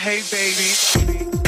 Hey, baby.